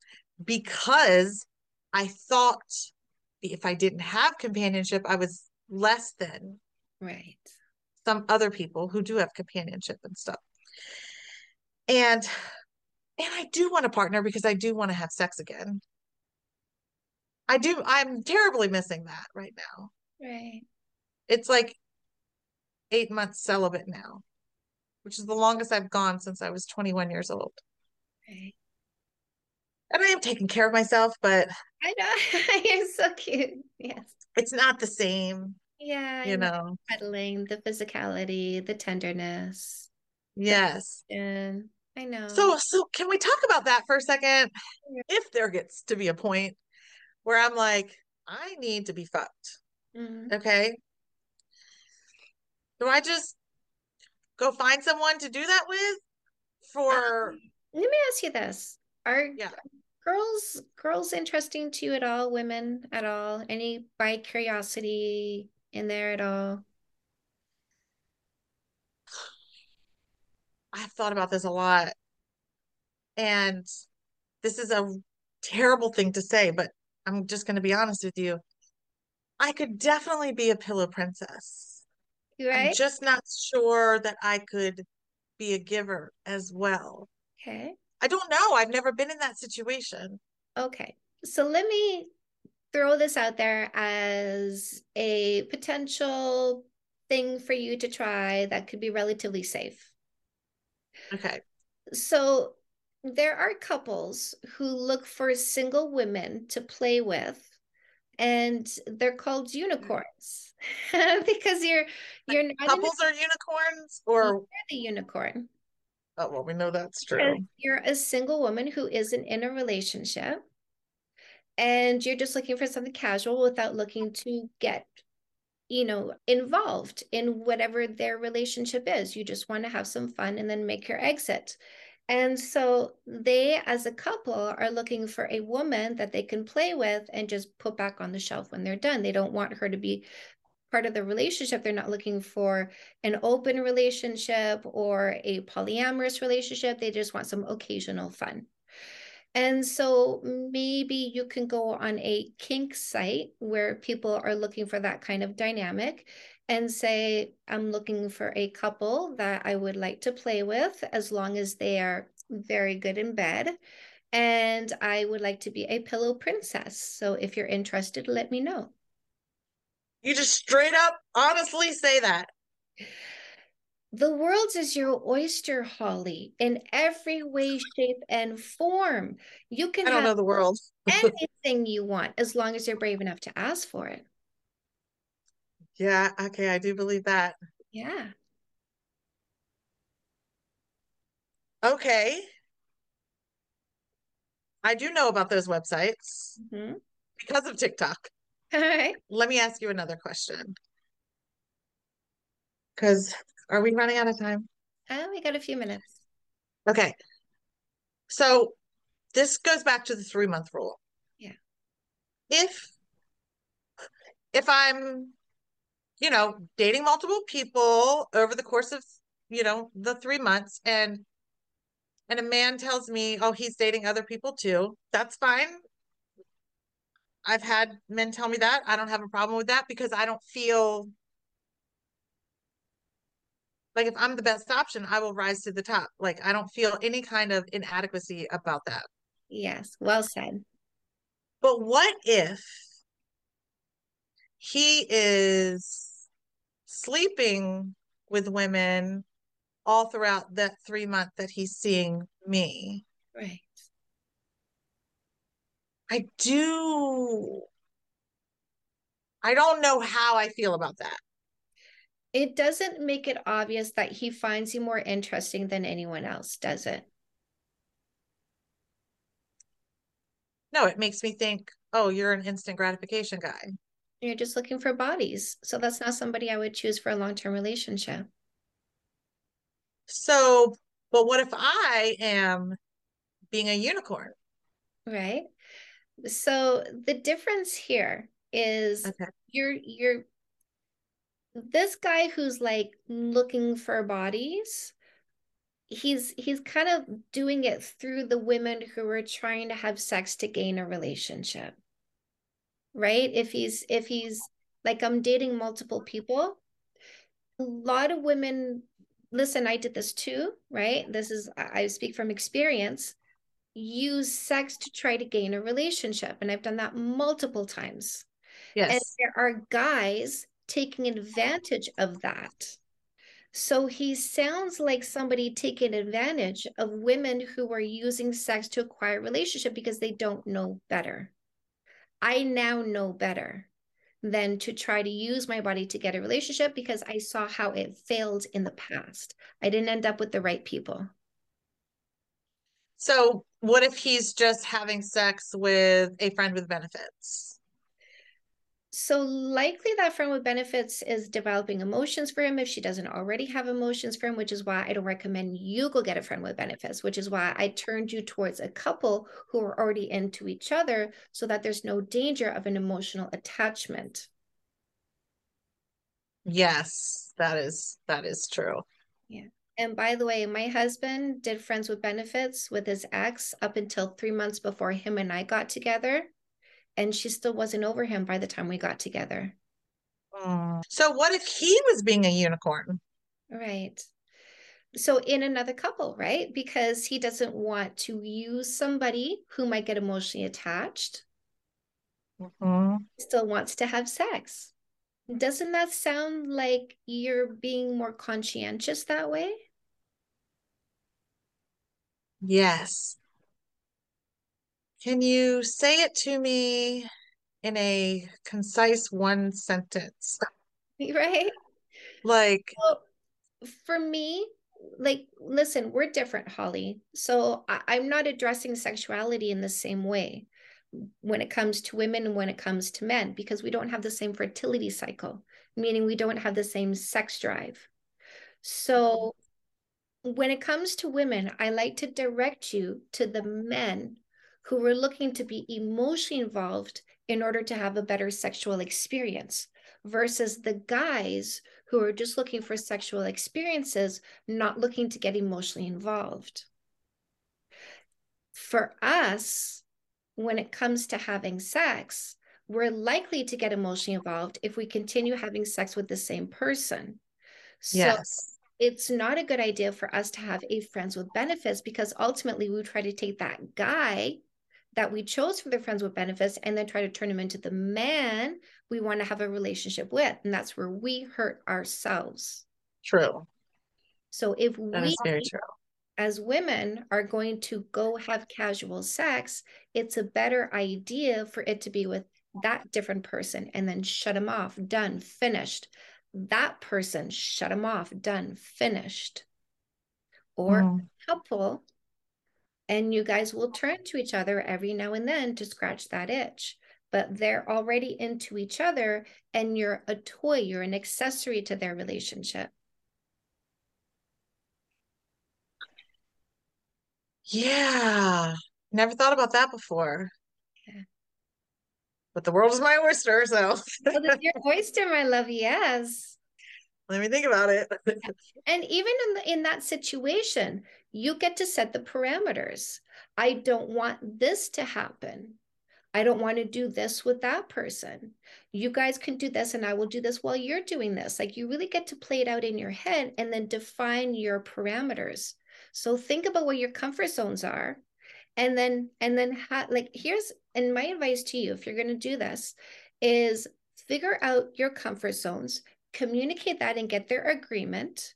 Speaker 3: because I thought if I didn't have companionship, I was less than
Speaker 2: right
Speaker 3: some other people who do have companionship and stuff. And and I do want a partner because I do want to have sex again. I do I'm terribly missing that right now.
Speaker 2: Right.
Speaker 3: It's like eight months celibate now, which is the longest I've gone since I was 21 years old.
Speaker 2: Right.
Speaker 3: And I am taking care of myself, but
Speaker 2: I know *laughs* you're so cute. Yes.
Speaker 3: It's not the same.
Speaker 2: Yeah.
Speaker 3: You know,
Speaker 2: cuddling, the physicality, the tenderness.
Speaker 3: Yes.
Speaker 2: And I know.
Speaker 3: So so can we talk about that for a second? Yeah. If there gets to be a point where I'm like, I need to be fucked. Mm-hmm. Okay. Do I just go find someone to do that with? For um,
Speaker 2: let me ask you this: Are yeah. Girls girls interesting to you at all? Women at all? Any bi curiosity in there at all?
Speaker 3: I've thought about this a lot, and this is a terrible thing to say, but I'm just going to be honest with you. I could definitely be a pillow princess.
Speaker 2: Right.
Speaker 3: I'm just not sure that I could be a giver as well.
Speaker 2: Okay.
Speaker 3: I don't know. I've never been in that situation.
Speaker 2: Okay. So let me throw this out there as a potential thing for you to try that could be relatively safe.
Speaker 3: Okay.
Speaker 2: So there are couples who look for single women to play with and they're called mm. unicorns *laughs* because you're you're not
Speaker 3: couples are unicorns or
Speaker 2: the unicorn
Speaker 3: oh well we know that's true.
Speaker 2: you're a single woman who isn't in a relationship and you're just looking for something casual without looking to get you know involved in whatever their relationship is. You just want to have some fun and then make your exit. And so they, as a couple, are looking for a woman that they can play with and just put back on the shelf when they're done. They don't want her to be part of the relationship. They're not looking for an open relationship or a polyamorous relationship. They just want some occasional fun. And so maybe you can go on a kink site where people are looking for that kind of dynamic and say, I'm looking for a couple that I would like to play with as long as they are very good in bed. And I would like to be a pillow princess. So if you're interested, let me know.
Speaker 3: You just straight up honestly say that.
Speaker 2: The world is your oyster, Holly, in every way, shape, and form. You can
Speaker 3: I don't know the world. *laughs*
Speaker 2: anything you want as long as you're brave enough to ask for it.
Speaker 3: Yeah, okay, I do believe that.
Speaker 2: Yeah.
Speaker 3: Okay. I do know about those websites
Speaker 2: mm-hmm.
Speaker 3: because of TikTok. *laughs*
Speaker 2: All right.
Speaker 3: Let me ask you another question. Because are we running out of time?
Speaker 2: Uh, we got a few minutes.
Speaker 3: Okay. So this goes back to the three month rule.
Speaker 2: Yeah.
Speaker 3: If if I'm you know, dating multiple people over the course of, you know, the three months and and a man tells me, oh, he's dating other people too. That's fine. I've had men tell me that. I don't have a problem with that because I don't feel like if I'm the best option, I will rise to the top. Like I don't feel any kind of inadequacy about that.
Speaker 2: Yes, well said.
Speaker 3: But what if he is sleeping with women all throughout that three month that he's seeing me.
Speaker 2: Right.
Speaker 3: I do. I don't know how I feel about that.
Speaker 2: It doesn't make it obvious that he finds you more interesting than anyone else, does it?
Speaker 3: No, it makes me think, oh, you're an instant gratification guy.
Speaker 2: You're just looking for bodies. So that's not somebody I would choose for a long term relationship.
Speaker 3: So, but what if I am being a unicorn?
Speaker 2: Right. So the difference here is okay. you're you're this guy who's like looking for bodies he's he's kind of doing it through the women who are trying to have sex to gain a relationship right? If he's if he's like i'm dating multiple people a lot of women listen i did this too right? This is i speak from experience use sex to try to gain a relationship and i've done that multiple times
Speaker 3: yes
Speaker 2: and there are guys taking advantage of that so he sounds like somebody taking advantage of women who are using sex to acquire relationship because they don't know better I now know better than to try to use my body to get a relationship because I saw how it failed in the past. I didn't end up with the right people.
Speaker 3: So, what if he's just having sex with a friend with benefits?
Speaker 2: So likely that friend with benefits is developing emotions for him if she doesn't already have emotions for him, which is why I don't recommend you go get a friend with benefits, which is why I turned you towards a couple who are already into each other so that there's no danger of an emotional attachment.
Speaker 3: Yes, that is that is true.
Speaker 2: Yeah. And by the way, my husband did friends with benefits with his ex up until 3 months before him and I got together and she still wasn't over him by the time we got together.
Speaker 3: Mm. So what if he was being a unicorn?
Speaker 2: Right. So in another couple, right? Because he doesn't want to use somebody who might get emotionally attached.
Speaker 3: Mm-hmm.
Speaker 2: Still wants to have sex. Doesn't that sound like you're being more conscientious that way?
Speaker 3: Yes. Can you say it to me in a concise one sentence? *laughs*
Speaker 2: Right?
Speaker 3: Like,
Speaker 2: well, for me, like, listen, we're different, Holly. So I- I'm not addressing sexuality in the same way when it comes to women and when it comes to men because we don't have the same fertility cycle, meaning we don't have the same sex drive. So when it comes to women, I like to direct you to the men who are looking to be emotionally involved in order to have a better sexual experience versus the guys who are just looking for sexual experiences, not looking to get emotionally involved. For us, when it comes to having sex, we're likely to get emotionally involved if we continue having sex with the same person. So
Speaker 3: yes.
Speaker 2: It's not a good idea for us to have a friends with benefits because ultimately we try to take that guy that we chose for the friends with benefits and then try to turn him into the man we want to have a relationship with. And that's where we hurt ourselves.
Speaker 3: True.
Speaker 2: So if
Speaker 3: that
Speaker 2: we
Speaker 3: very true
Speaker 2: as women are going to go have casual sex, it's a better idea for it to be with that different person and then shut him off, done, finished. That person, shut them off, done, finished. Or mm. couple, and you guys will turn to each other every now and then to scratch that itch. But they're already into each other, and you're a toy, you're an accessory to their relationship.
Speaker 3: Yeah. Never thought about that before. But the world is my oyster, so
Speaker 2: well, your oyster, my love, yes.
Speaker 3: Let me think about it.
Speaker 2: and even in the, in that situation, you get to set the parameters. I don't want this to happen. I don't want to do this with that person. You guys can do this, and I will do this while you're doing this. Like you really get to play it out in your head and then define your parameters. So think about what your comfort zones are. And then, and then, ha- like, here's, and my advice to you, if you're going to do this, is figure out your comfort zones, communicate that and get their agreement.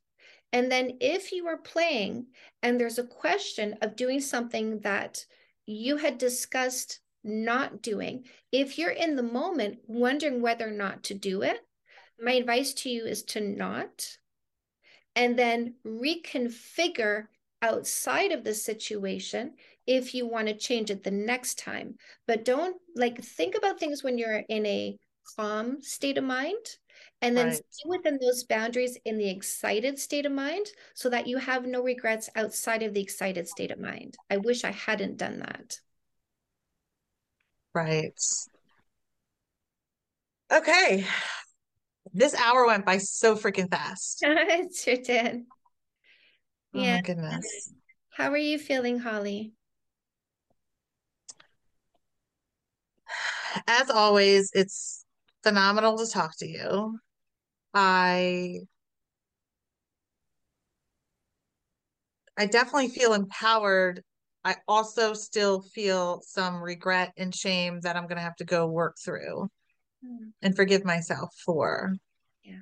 Speaker 2: And then, if you are playing and there's a question of doing something that you had discussed not doing, if you're in the moment wondering whether or not to do it, my advice to you is to not, and then reconfigure outside of the situation if you want to change it the next time. But don't like think about things when you're in a calm state of mind and then right. stay within those boundaries in the excited state of mind so that you have no regrets outside of the excited state of mind. I wish I hadn't done that.
Speaker 3: Right. Okay. This hour went by so freaking fast. *laughs*
Speaker 2: it sure did.
Speaker 3: Oh yeah. my goodness.
Speaker 2: How are you feeling, Holly?
Speaker 3: As always, it's phenomenal to talk to you. I I definitely feel empowered. I also still feel some regret and shame that I'm going to have to go work through mm. and forgive myself for.
Speaker 2: Yeah.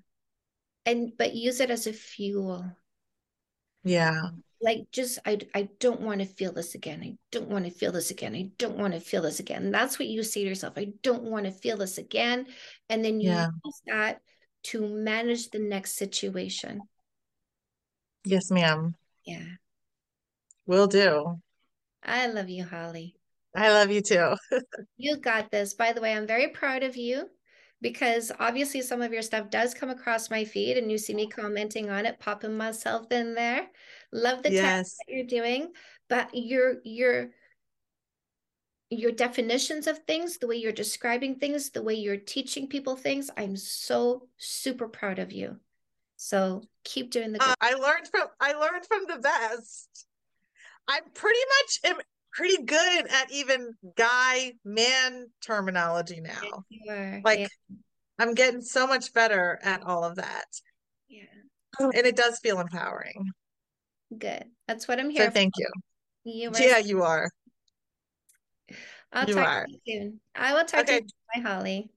Speaker 2: And but use it as a fuel
Speaker 3: yeah.
Speaker 2: Like just I I don't want to feel this again. I don't want to feel this again. I don't want to feel this again. And that's what you say to yourself. I don't want to feel this again. And then you yeah. use that to manage the next situation.
Speaker 3: Yes, ma'am.
Speaker 2: Yeah.
Speaker 3: Will do.
Speaker 2: I love you, Holly.
Speaker 3: I love you too. *laughs*
Speaker 2: you got this. By the way, I'm very proud of you because obviously some of your stuff does come across my feed and you see me commenting on it, popping myself in there. Love the yes. that you're doing, but your your your definitions of things, the way you're describing things, the way you're teaching people things, I'm so super proud of you. So keep doing the
Speaker 3: uh, I learned from I learned from the best. I'm pretty much am pretty good at even guy man terminology now. Yes, like yeah. I'm getting so much better at all of that.
Speaker 2: Yeah.
Speaker 3: And it does feel empowering.
Speaker 2: Good. That's what I'm here.
Speaker 3: So for. thank you. You yeah, you are.
Speaker 2: I'll you talk are. to you soon. I will talk okay. to you. Bye, Holly.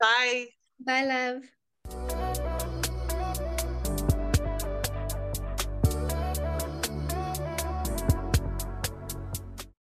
Speaker 3: Bye.
Speaker 2: Bye, love.